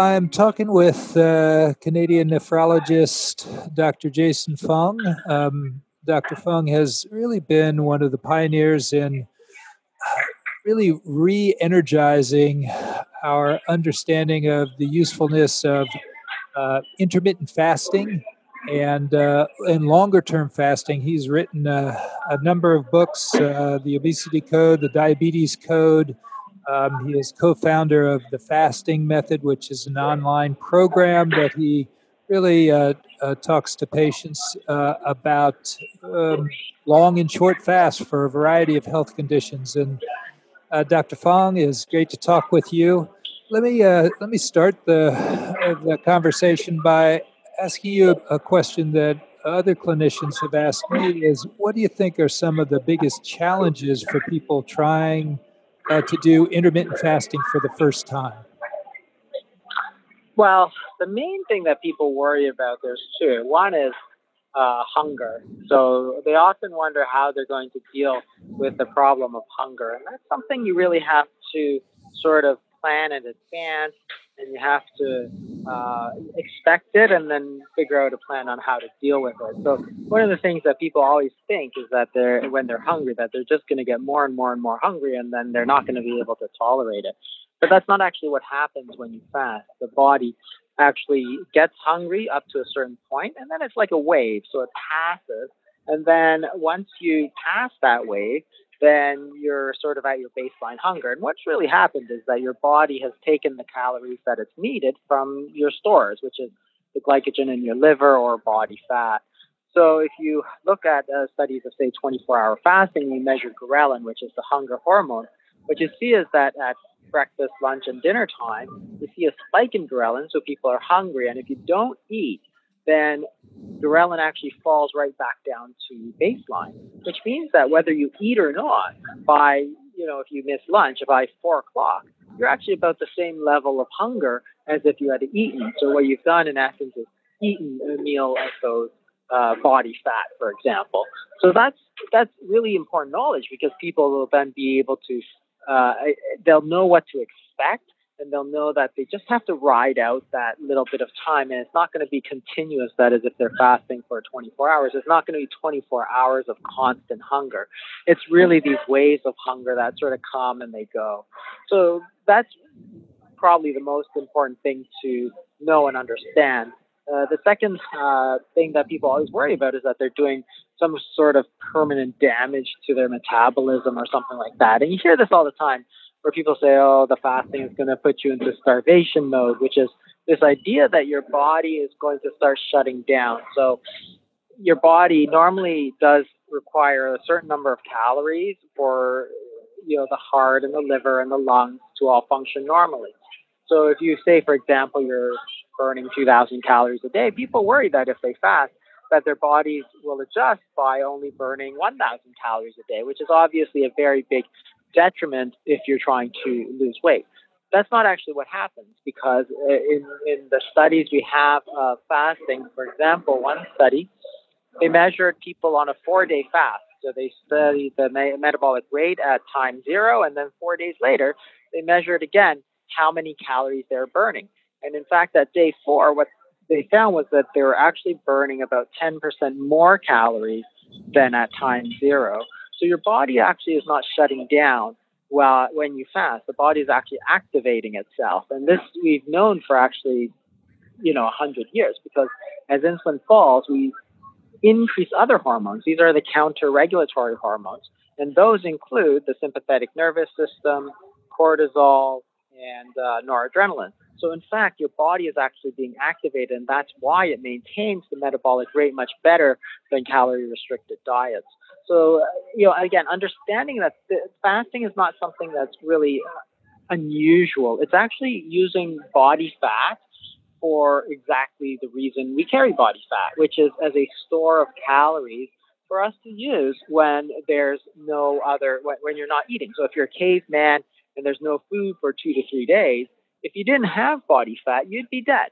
I'm talking with uh, Canadian nephrologist Dr. Jason Fung. Um, Dr. Fung has really been one of the pioneers in uh, really re energizing our understanding of the usefulness of uh, intermittent fasting and uh, in longer term fasting. He's written a number of books uh, The Obesity Code, The Diabetes Code. Um, he is co founder of the Fasting Method, which is an online program that he really uh, uh, talks to patients uh, about um, long and short fasts for a variety of health conditions. And Dr. Fung, is great to talk with you. Let me let me start the the conversation by asking you a question that other clinicians have asked me is what do you think are some of the biggest challenges for people trying uh, to do intermittent fasting for the first time? Well, the main thing that people worry about there's two. One is uh, hunger. So they often wonder how they're going to deal with the problem of hunger. And that's something you really have to sort of plan in advance and you have to uh, expect it and then figure out a plan on how to deal with it. So one of the things that people always think is that they're when they're hungry that they're just going to get more and more and more hungry and then they're not going to be able to tolerate it. But that's not actually what happens when you fast. The body actually gets hungry up to a certain point and then it's like a wave, so it passes. And then once you pass that wave, then you're sort of at your baseline hunger. And what's really happened is that your body has taken the calories that it's needed from your stores, which is the glycogen in your liver or body fat. So if you look at uh, studies of, say, 24-hour fasting, you measure ghrelin, which is the hunger hormone. What you see is that at breakfast, lunch, and dinner time, you see a spike in ghrelin, so people are hungry. And if you don't eat, then ghrelin actually falls right back down to baseline, which means that whether you eat or not, by, you know, if you miss lunch, by four o'clock, you're actually about the same level of hunger as if you had eaten. So what you've done in essence is eaten a meal of those uh, body fat, for example. So that's that's really important knowledge because people will then be able to uh, they'll know what to expect and they'll know that they just have to ride out that little bit of time and it's not going to be continuous that is if they're fasting for 24 hours. It's not going to be 24 hours of constant hunger. It's really these waves of hunger that sort of come and they go. So that's probably the most important thing to know and understand. Uh, the second uh, thing that people always worry about is that they're doing some sort of permanent damage to their metabolism or something like that. And you hear this all the time where people say, oh, the fasting is going to put you into starvation mode, which is this idea that your body is going to start shutting down. So your body normally does require a certain number of calories for you know the heart and the liver and the lungs to all function normally. So if you say, for example, you're burning 2,000 calories a day, people worry that if they fast, that their bodies will adjust by only burning 1,000 calories a day, which is obviously a very big detriment if you're trying to lose weight. That's not actually what happens because uh, in, in the studies we have of fasting, for example, one study, they measured people on a four day fast. So they studied the metabolic rate at time zero, and then four days later, they measured again how many calories they're burning. And in fact, at day four, what they found was that they were actually burning about 10% more calories than at time zero. So your body actually is not shutting down while when you fast. The body is actually activating itself, and this we've known for actually, you know, hundred years because as insulin falls, we increase other hormones. These are the counter-regulatory hormones, and those include the sympathetic nervous system, cortisol, and uh, noradrenaline. So, in fact, your body is actually being activated, and that's why it maintains the metabolic rate much better than calorie restricted diets. So, uh, you know, again, understanding that fasting is not something that's really unusual. It's actually using body fat for exactly the reason we carry body fat, which is as a store of calories for us to use when there's no other, when, you're not eating. So if you're a caveman and there's no food for two to three days, if you didn't have body fat, you'd be dead.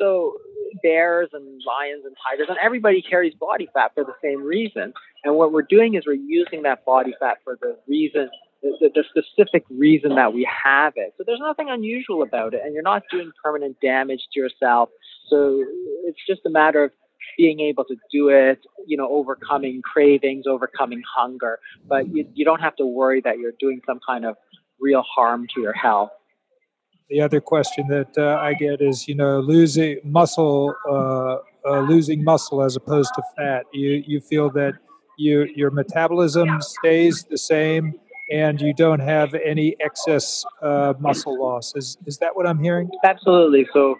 So bears and lions and tigers and everybody carries body fat for the same reason. And what we're doing is we're using that body fat for the reason the, the specific reason that we have it. So there's nothing unusual about it, and you're not doing permanent damage to yourself. So it's just a matter of being able to do it, you know, overcoming cravings, overcoming hunger. But you, you don't have to worry that you're doing some kind of real harm to your health. The other question that uh, I get is, you know, losing muscle, uh, uh, losing muscle as opposed to fat. You you feel that you your metabolism stays the same and you don't have any excess uh, muscle loss. Is is that what I'm hearing? Absolutely. So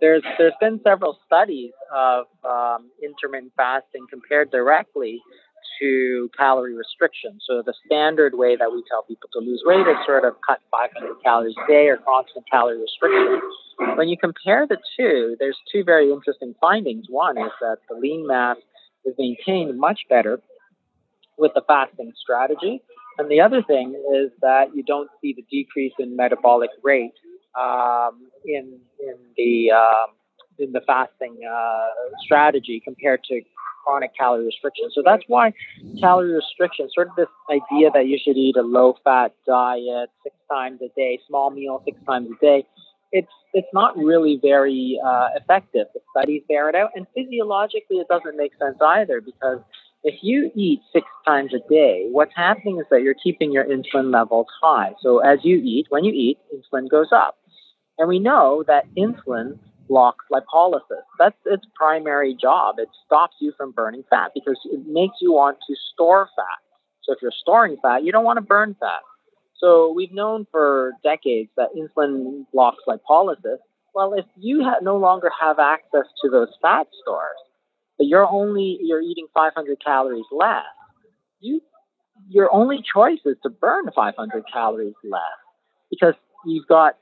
there's there's been several studies of um, intermittent fasting compared directly to calorie restriction. So the standard way that we tell people to lose weight is sort of cut 500 calories a day or constant calorie restriction. When you compare the two, there's two very interesting findings. One is that the lean mass is maintained much better with the fasting strategy. And the other thing is that you don't see the decrease in metabolic rate um, in in the uh, in the fasting uh, strategy compared to chronic calorie restriction. So that's why calorie restriction, sort of this idea that you should eat a low fat diet six times a day, small meal six times a day, it's it's not really very uh, effective. The studies bear it out, and physiologically, it doesn't make sense either because if you eat six times a day, what's happening is that you're keeping your insulin levels high. So as you eat, when you eat, insulin goes up. And we know that insulin blocks lipolysis. That's its primary job. It stops you from burning fat because it makes you want to store fat. So if you're storing fat, you don't want to burn fat. So we've known for decades that insulin blocks lipolysis. Well, if you ha- no longer have access to those fat stores, but you're only you're eating 500 calories less, you your only choice is to burn 500 calories less because you've got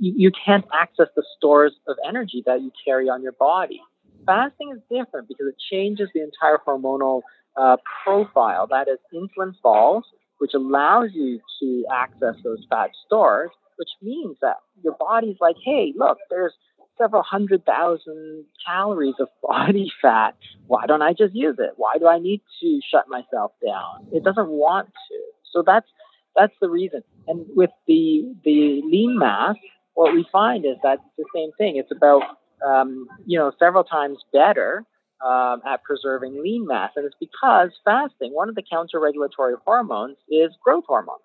you, can't access the stores of energy that you carry on your body. Fasting is different because it changes the entire hormonal uh, profile. That is, insulin falls, which allows you to access those fat stores, which means that your body's like, hey, look, there's several hundred thousand calories of body fat. Why don't I just use it? Why do I need to shut myself down? It doesn't want to. So that's that's the reason. And with the the lean mass, what we find is that it's the same thing. It's about um, you know several times better um, at preserving lean mass, and it's because fasting, one of the counter-regulatory hormones is growth hormone.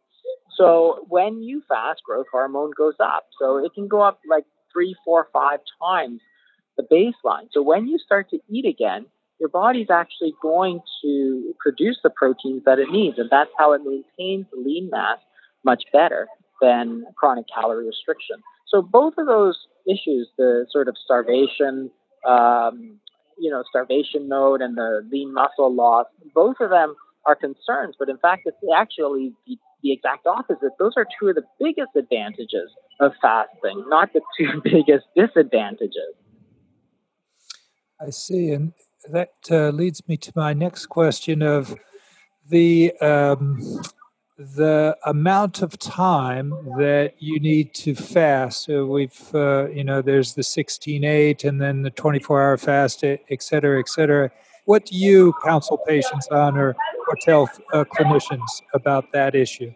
So when you fast, growth hormone goes up. So it can go up like three, four, five times the baseline. So when you start to eat again, your body's actually going to produce the proteins that it needs, and that's how it maintains lean mass much better than chronic calorie restriction. So both of those issues, the sort of starvation, um, you know, starvation mode and the lean muscle loss, both of them are concerns, but in fact, it's actually the, the exact opposite. Those are two of the biggest advantages of fasting, not the two biggest disadvantages. I see, and that uh, leads me to my next question of the um, the amount of time that you need to fast. So we've, uh, you know, there's the 16-8 and then the 24-hour fast, et cetera, et cetera. What do you counsel patients on or, or tell uh, clinicians about that issue?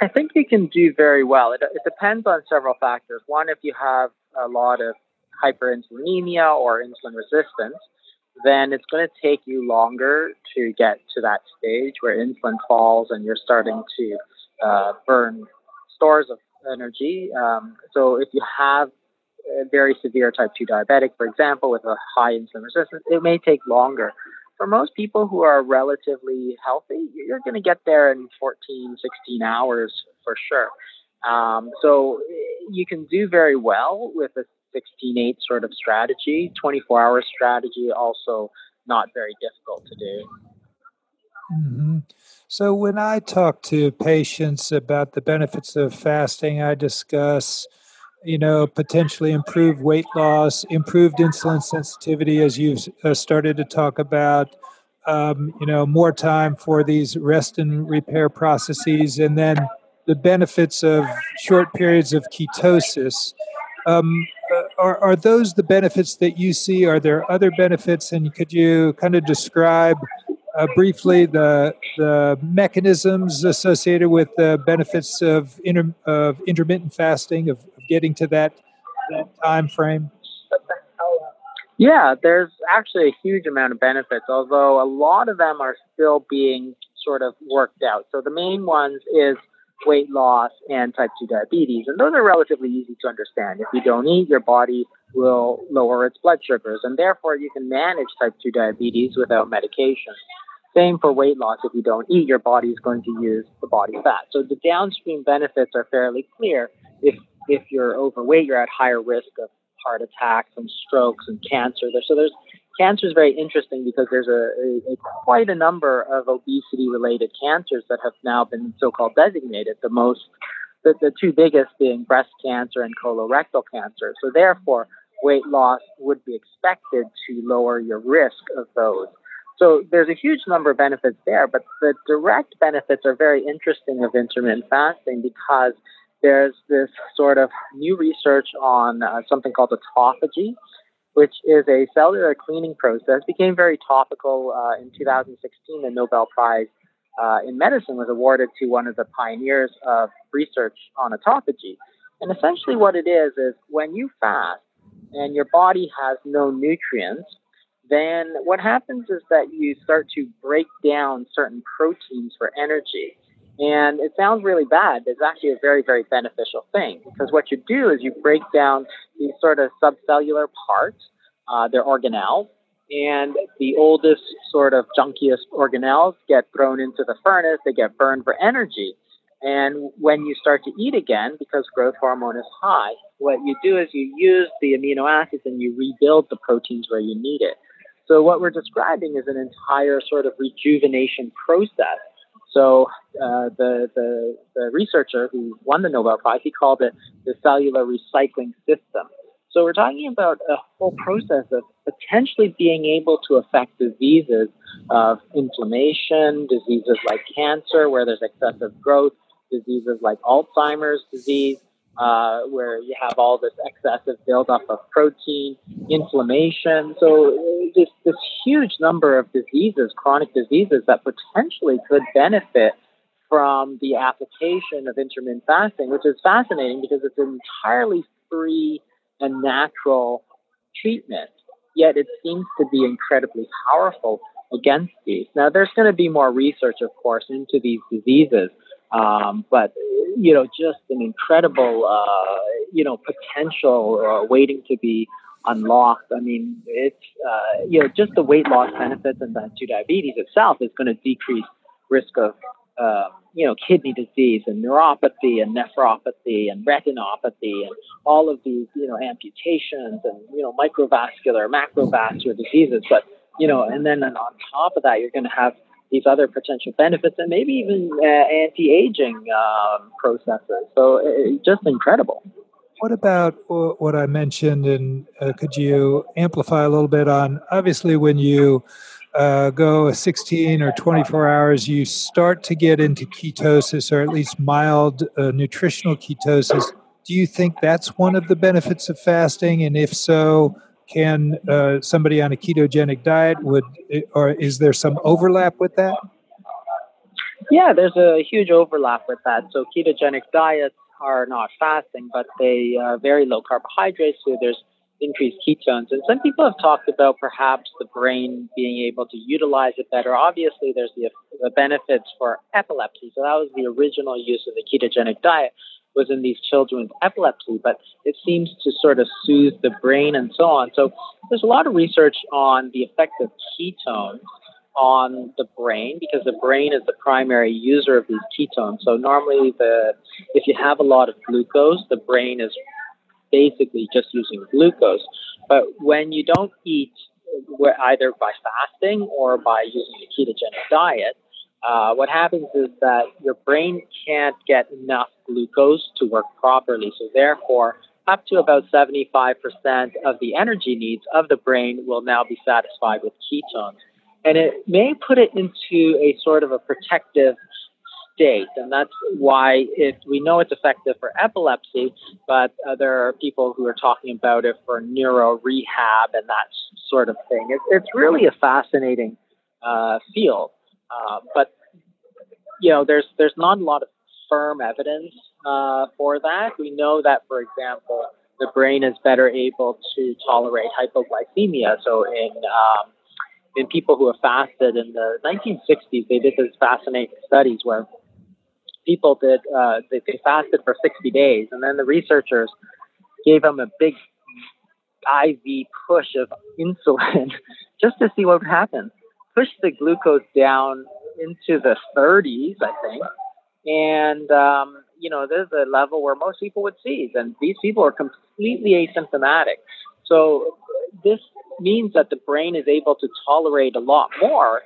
I think you can do very well. It, it depends on several factors. One, if you have a lot of hyperinsulinemia or insulin resistance, then it's going to take you longer to get to that stage where insulin falls and you're starting to uh, burn stores of energy. Um, so if you have a very severe type 2 diabetic, for example, with a high insulin resistance, it may take longer. For most people who are relatively healthy, you're going to get there in 14, 16 hours for sure. Um, so you can do very well with a 16-8 sort of strategy. 24-hour strategy also not very difficult to do. Mm-hmm. So when I talk to patients about the benefits of fasting, I discuss, you know, potentially improved weight loss, improved insulin sensitivity, as you've uh, started to talk about. Um, you know, more time for these rest and repair processes, and then the benefits of short periods of ketosis. Um, are, are those the benefits that you see? Are there other benefits? And could you kind of describe uh, briefly the the mechanisms associated with the benefits of, inter, of intermittent fasting, of, of getting to that that time frame? Yeah, there's actually a huge amount of benefits, although a lot of them are still being sort of worked out. So the main ones is weight loss and type 2 diabetes. And those are relatively easy to understand. If you don't eat, your body will lower its blood sugars, and therefore you can manage type 2 diabetes without medication. Same for weight loss. If you don't eat, your body is going to use the body fat. So the downstream benefits are fairly clear. If if you're overweight, you're at higher risk of heart attacks and strokes and cancer. So there's cancer is very interesting because there's a, a, a quite a number of obesity related cancers that have now been so-called designated. The most, the, the two biggest being breast cancer and colorectal cancer. So therefore, weight loss would be expected to lower your risk of those. So there's a huge number of benefits there, but the direct benefits are very interesting of intermittent fasting because there's this sort of new research on uh, something called autophagy, which is a cellular cleaning process, became very topical uh, in 2016. The Nobel Prize uh, in Medicine was awarded to one of the pioneers of research on autophagy. And essentially, what it is is when you fast and your body has no nutrients, then what happens is that you start to break down certain proteins for energy. And it sounds really bad, but it's actually a very, very beneficial thing because what you do is you break down these sort of subcellular parts, uh, they're organelles, and the oldest sort of junkiest organelles get thrown into the furnace, they get burned for energy. And when you start to eat again, because growth hormone is high, what you do is you use the amino acids and you rebuild the proteins where you need it. So what we're describing is an entire sort of rejuvenation process so uh, the, the, the researcher who won the Nobel Prize, he called it the cellular recycling system. So we're talking about a whole process of potentially being able to affect diseases of inflammation, diseases like cancer, where there's excessive growth, diseases like Alzheimer's disease, uh, where you have all this excessive buildup of protein, inflammation. So this, this huge number of diseases, chronic diseases that potentially could benefit from the application of intermittent fasting, which is fascinating because it's an entirely free and natural treatment. Yet it seems to be incredibly powerful against these. Now, there's going to be more research, of course, into these diseases. Um, but you know, just an incredible uh, you know potential uh, waiting to be unlocked. I mean, it's uh, you know just the weight loss benefits and type two diabetes itself is going to decrease risk of uh, you know kidney disease and neuropathy and nephropathy and retinopathy and all of these you know amputations and you know microvascular, macrovascular diseases. But you know, and then on top of that, you're going to have these other potential benefits and maybe even uh, anti-aging um, processes. So uh, just incredible. What about what I mentioned, and uh, could you amplify a little bit on? Obviously, when you uh, go 16 or 24 hours, you start to get into ketosis, or at least mild uh, nutritional ketosis. Do you think that's one of the benefits of fasting? And if so, can uh, somebody on a ketogenic diet would or is there some overlap with that? Yeah there's a huge overlap with that. So ketogenic diets are not fasting but they are very low carbohydrates so there's increased ketones. And some people have talked about perhaps the brain being able to utilize it better. Obviously there's the, the benefits for epilepsy. So that was the original use of the ketogenic diet was in these children with epilepsy, but it seems to sort of soothe the brain and so on. So there's a lot of research on the effect of ketones on the brain because the brain is the primary user of these ketones. So normally the if you have a lot of glucose, the brain is basically just using glucose. But when you don't eat either by fasting or by using a ketogenic diet, uh, what happens is that your brain can't get enough glucose to work properly. So, therefore, up to about 75% of the energy needs of the brain will now be satisfied with ketones. And it may put it into a sort of a protective state. And that's why it, we know it's effective for epilepsy, but uh, there are people who are talking about it for neuro rehab and that sort of thing. It, it's really a fascinating uh, field. Uh, but you know, there's there's not a lot of firm evidence uh, for that. We know that, for example, the brain is better able to tolerate hypoglycemia. So in um, in people who have fasted in the 1960s, they did this fascinating studies where people did uh, they, they fasted for 60 days, and then the researchers gave them a big IV push of insulin just to see what would happen. Push the glucose down into the 30s, I think, and um, you know there's a level where most people would seize, and these people are completely asymptomatic. So this means that the brain is able to tolerate a lot more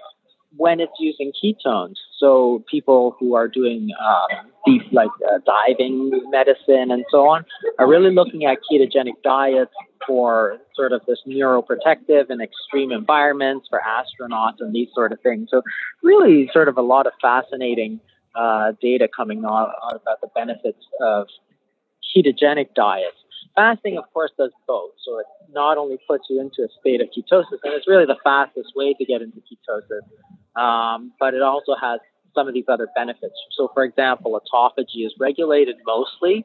when it's using ketones. So people who are doing um, deep, like uh, diving medicine and so on, are really looking at ketogenic diets for sort of this neuroprotective and extreme environments for astronauts and these sort of things. So really, sort of a lot of fascinating uh, data coming out, out about the benefits of ketogenic diets. Fasting, of course, does both. So it not only puts you into a state of ketosis, and it's really the fastest way to get into ketosis, um, but it also has some of these other benefits. So, for example, autophagy is regulated mostly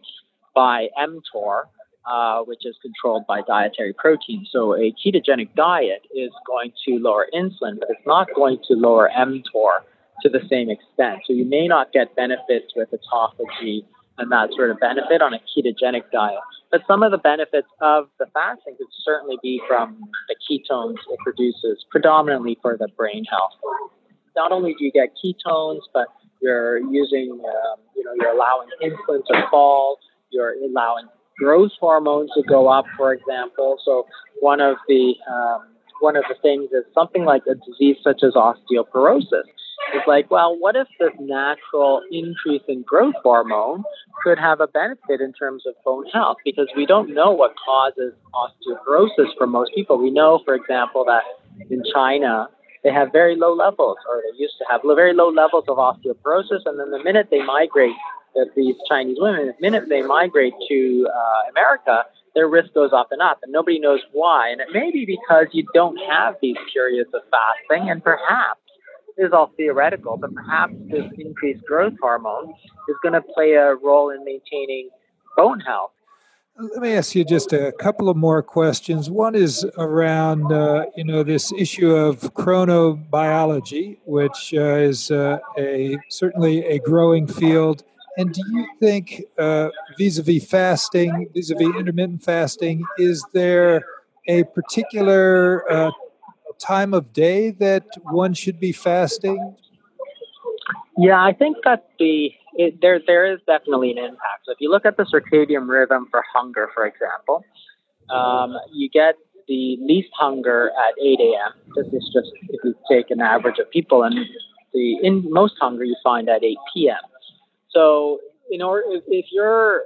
by mTOR, uh, which is controlled by dietary protein. So, a ketogenic diet is going to lower insulin, but it's not going to lower mTOR to the same extent. So, you may not get benefits with autophagy and that sort of benefit on a ketogenic diet. But some of the benefits of the fasting could certainly be from the ketones it produces, predominantly for the brain health. Not only do you get ketones, but you're using, um, you know, you're allowing insulin to fall, you're allowing growth hormones to go up, for example. So one of the um, one of the things is something like a disease such as osteoporosis. It's like, well, what if this natural increase in growth hormone could have a benefit in terms of bone health? Because we don't know what causes osteoporosis for most people. We know, for example, that in China, they have very low levels, or they used to have very low levels of osteoporosis, and then the minute they migrate, that these Chinese women, the minute they migrate to uh, America, their risk goes up and up, and nobody knows why. And it may be because you don't have these periods of fasting, and perhaps this is all theoretical, but perhaps this increased growth hormone is going to play a role in maintaining bone health. Let me ask you just a couple of more questions. One is around, uh, you know, this issue of chronobiology, which uh, is uh, a certainly a growing field. And do you think, uh, vis-a-vis fasting, vis-a-vis intermittent fasting, is there a particular uh, time of day that one should be fasting? Yeah, I think that the it, there there is definitely an impact. So if you look at the circadian rhythm for hunger, for example, um, you get the least hunger at 8 a.m. This is just if you take an average of people, and the in most hunger you find at 8 p.m. So in order if, if you're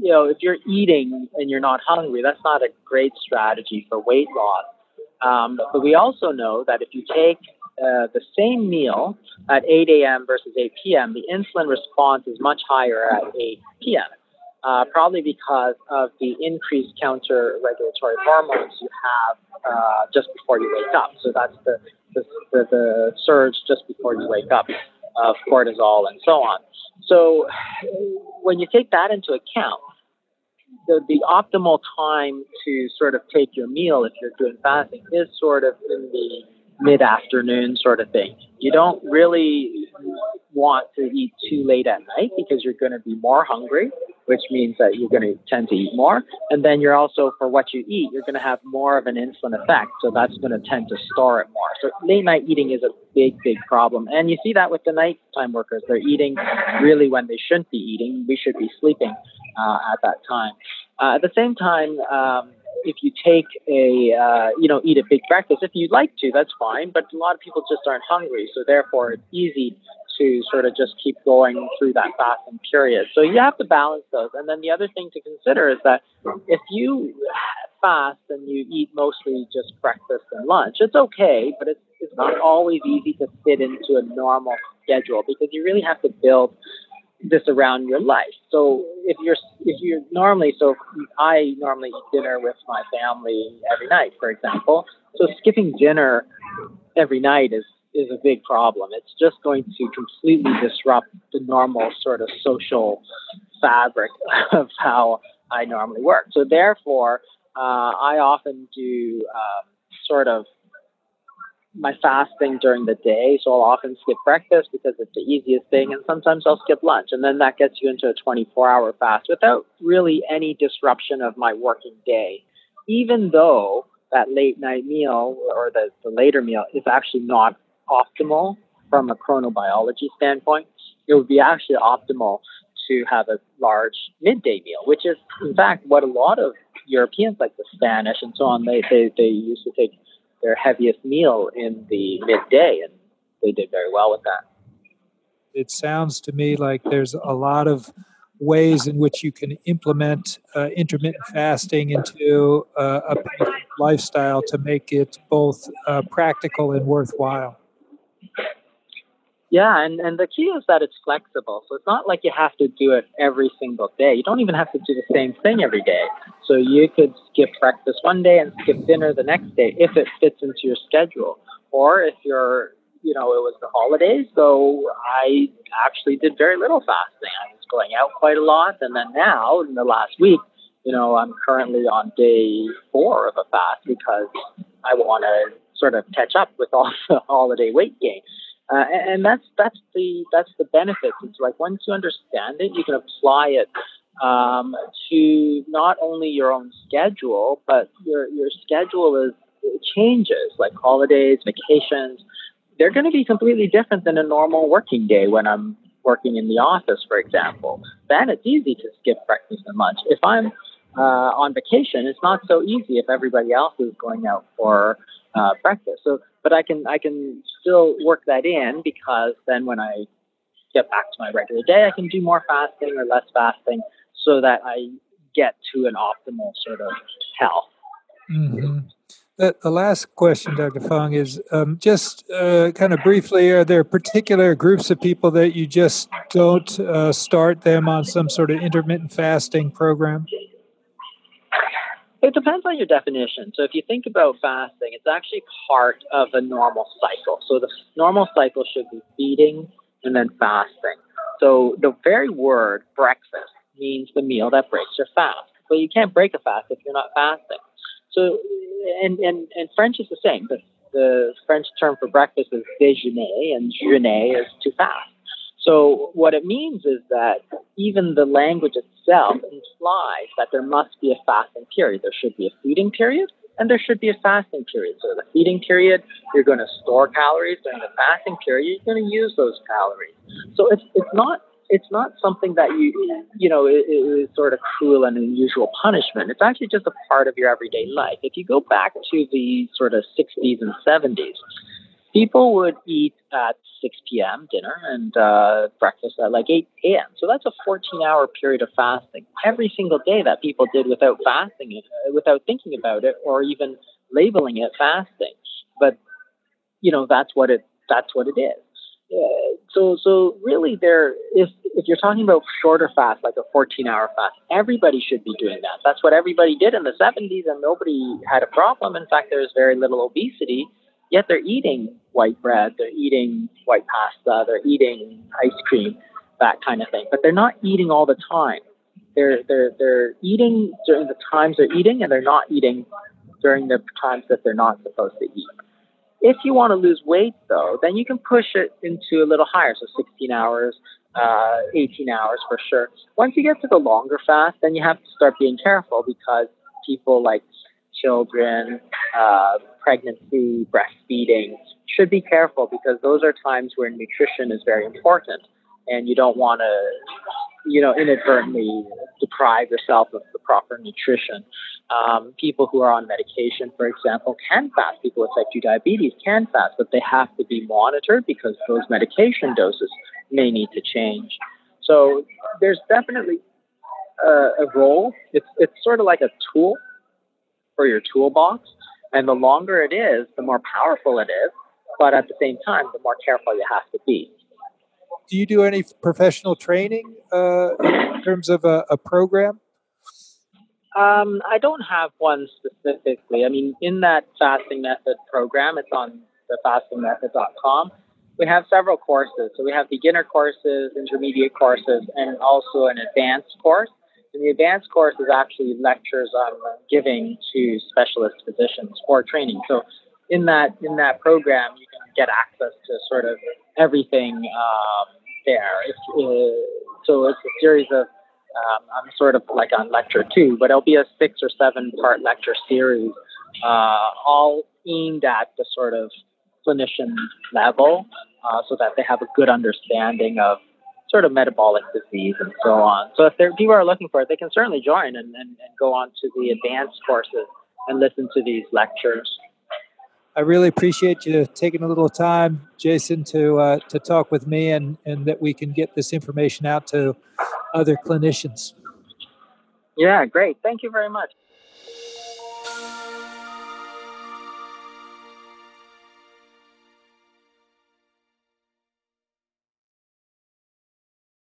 you know if you're eating and you're not hungry, that's not a great strategy for weight loss. Um, but we also know that if you take uh, the same meal at 8 a.m. versus 8 p.m., the insulin response is much higher at 8 p.m. Uh, probably because of the increased counter regulatory hormones you have uh, just before you wake up. So that's the, the, the, the surge just before you wake up of cortisol and so on. So when you take that into account, the, the optimal time to sort of take your meal if you're doing fasting is sort of in the mid afternoon sort of thing. You don't really want to eat too late at night because you're going to be more hungry, which means that you're going to tend to eat more. And then you're also, for what you eat, you're going to have more of an insulin effect. So that's going to tend to store it more. So late night eating is a big, big problem. And you see that with the nighttime workers. They're eating really when they shouldn't be eating. We should be sleeping uh, at that time. Uh, at the same time, um, if you take a, uh, you know, eat a big breakfast, if you'd like to, that's fine. But a lot of people just aren't hungry. So therefore, it's easy to sort of just keep going through that fasting period. So you have to balance those. And then the other thing to consider is that if you fast and you eat mostly just breakfast and lunch, it's okay, but it's, it's not always easy to fit into a normal schedule because you really have to build this around your life. So if you're if you're normally so I normally eat dinner with my family every night, for example. So skipping dinner every night is is a big problem. It's just going to completely disrupt the normal sort of social fabric of how I normally work. So therefore, uh, I often do um, sort of my fasting during the day. So I'll often skip breakfast because it's the easiest thing, and sometimes I'll skip lunch, and then that gets you into a 24-hour fast without really any disruption of my working day. Even though that late night meal or the, the later meal is actually not optimal from a chronobiology standpoint, it would be actually optimal to have a large midday meal, which is in fact what a lot of Europeans like the Spanish and so on, they, they, they used to take their heaviest meal in the midday, and they did very well with that. It sounds to me like there's a lot of ways in which you can implement uh, intermittent fasting into uh, a lifestyle to make it both uh, practical and worthwhile. Yeah, and, and the key is that it's flexible. So it's not like you have to do it every single day. You don't even have to do the same thing every day. So you could skip breakfast one day and skip dinner the next day if it fits into your schedule. Or if you're, you know, it was the holidays, so I actually did very little fasting. I was going out quite a lot. And then now, in the last week, you know, I'm currently on day four of a fast because I want to sort of catch up with all the holiday weight gain. Uh, and that's that's the that's the benefit. It's like once you understand it, you can apply it um, to not only your own schedule, but your your schedule is changes like holidays, vacations. They're going to be completely different than a normal working day when I'm working in the office, for example. Then it's easy to skip breakfast and lunch. If I'm uh, on vacation, it's not so easy if everybody else is going out for uh, breakfast. So, but I can I can still work that in because then when I get back to my regular day, I can do more fasting or less fasting so that I get to an optimal sort of health. Mm-hmm. The, the last question, Dr. Fung, is um, just uh, kind of briefly: Are there particular groups of people that you just don't uh, start them on some sort of intermittent fasting program? It depends on your definition. So if you think about fasting, it's actually part of a normal cycle. So the normal cycle should be feeding and then fasting. So the very word breakfast means the meal that breaks your fast. But you can't break a fast if you're not fasting. So and and, and French is the same. The, the French term for breakfast is déjeuner and jeûner is to fast. So what it means is that even the language itself implies that there must be a fasting period. There should be a feeding period and there should be a fasting period. So the feeding period, you're going to store calories. During the fasting period, you're going to use those calories. So it's it's not it's not something that you you know is sort of cruel and unusual punishment. It's actually just a part of your everyday life. If you go back to the sort of 60s and 70s, people would eat at 6 p.m. dinner and uh, breakfast at like 8 a.m. So that's a 14 hour period of fasting every single day that people did without fasting, uh, without thinking about it or even labeling it fasting. But you know that's what it that's what it is. Uh, so so really there if if you're talking about shorter fast like a 14 hour fast everybody should be doing that that's what everybody did in the 70s and nobody had a problem in fact there was very little obesity yet they're eating white bread, they're eating white pasta, they're eating ice cream, that kind of thing. But they're not eating all the time. They're they're they're eating during the times they're eating, and they're not eating during the times that they're not supposed to eat. If you want to lose weight, though, then you can push it into a little higher, so 16 hours, uh, 18 hours for sure. Once you get to the longer fast, then you have to start being careful because people like children, uh, pregnancy, breastfeeding, should be careful because those are times where nutrition is very important and you don't want to, you know, inadvertently deprive yourself of the proper nutrition. Um, people who are on medication, for example, can fast. People with type 2 diabetes can fast, but they have to be monitored because those medication doses may need to change. So there's definitely a, a role. It's, it's sort of like a tool for your toolbox. And the longer it is, the more powerful it is. But at the same time, the more careful you have to be. Do you do any professional training uh, in terms of a, a program? Um, I don't have one specifically. I mean, in that fasting method program, it's on thefastingmethod.com. We have several courses. So we have beginner courses, intermediate courses, and also an advanced course. And the advanced course is actually lectures on giving to specialist physicians for training. So in that in that program, you can get access to sort of everything um, there. It's, uh, so it's a series of um, I'm sort of like on lecture two, but it'll be a six or seven part lecture series, uh, all aimed at the sort of clinician level, uh, so that they have a good understanding of sort of metabolic disease and so on. So if people are looking for it, they can certainly join and, and, and go on to the advanced courses and listen to these lectures. I really appreciate you taking a little time, Jason, to uh, to talk with me and, and that we can get this information out to other clinicians. Yeah, great. Thank you very much.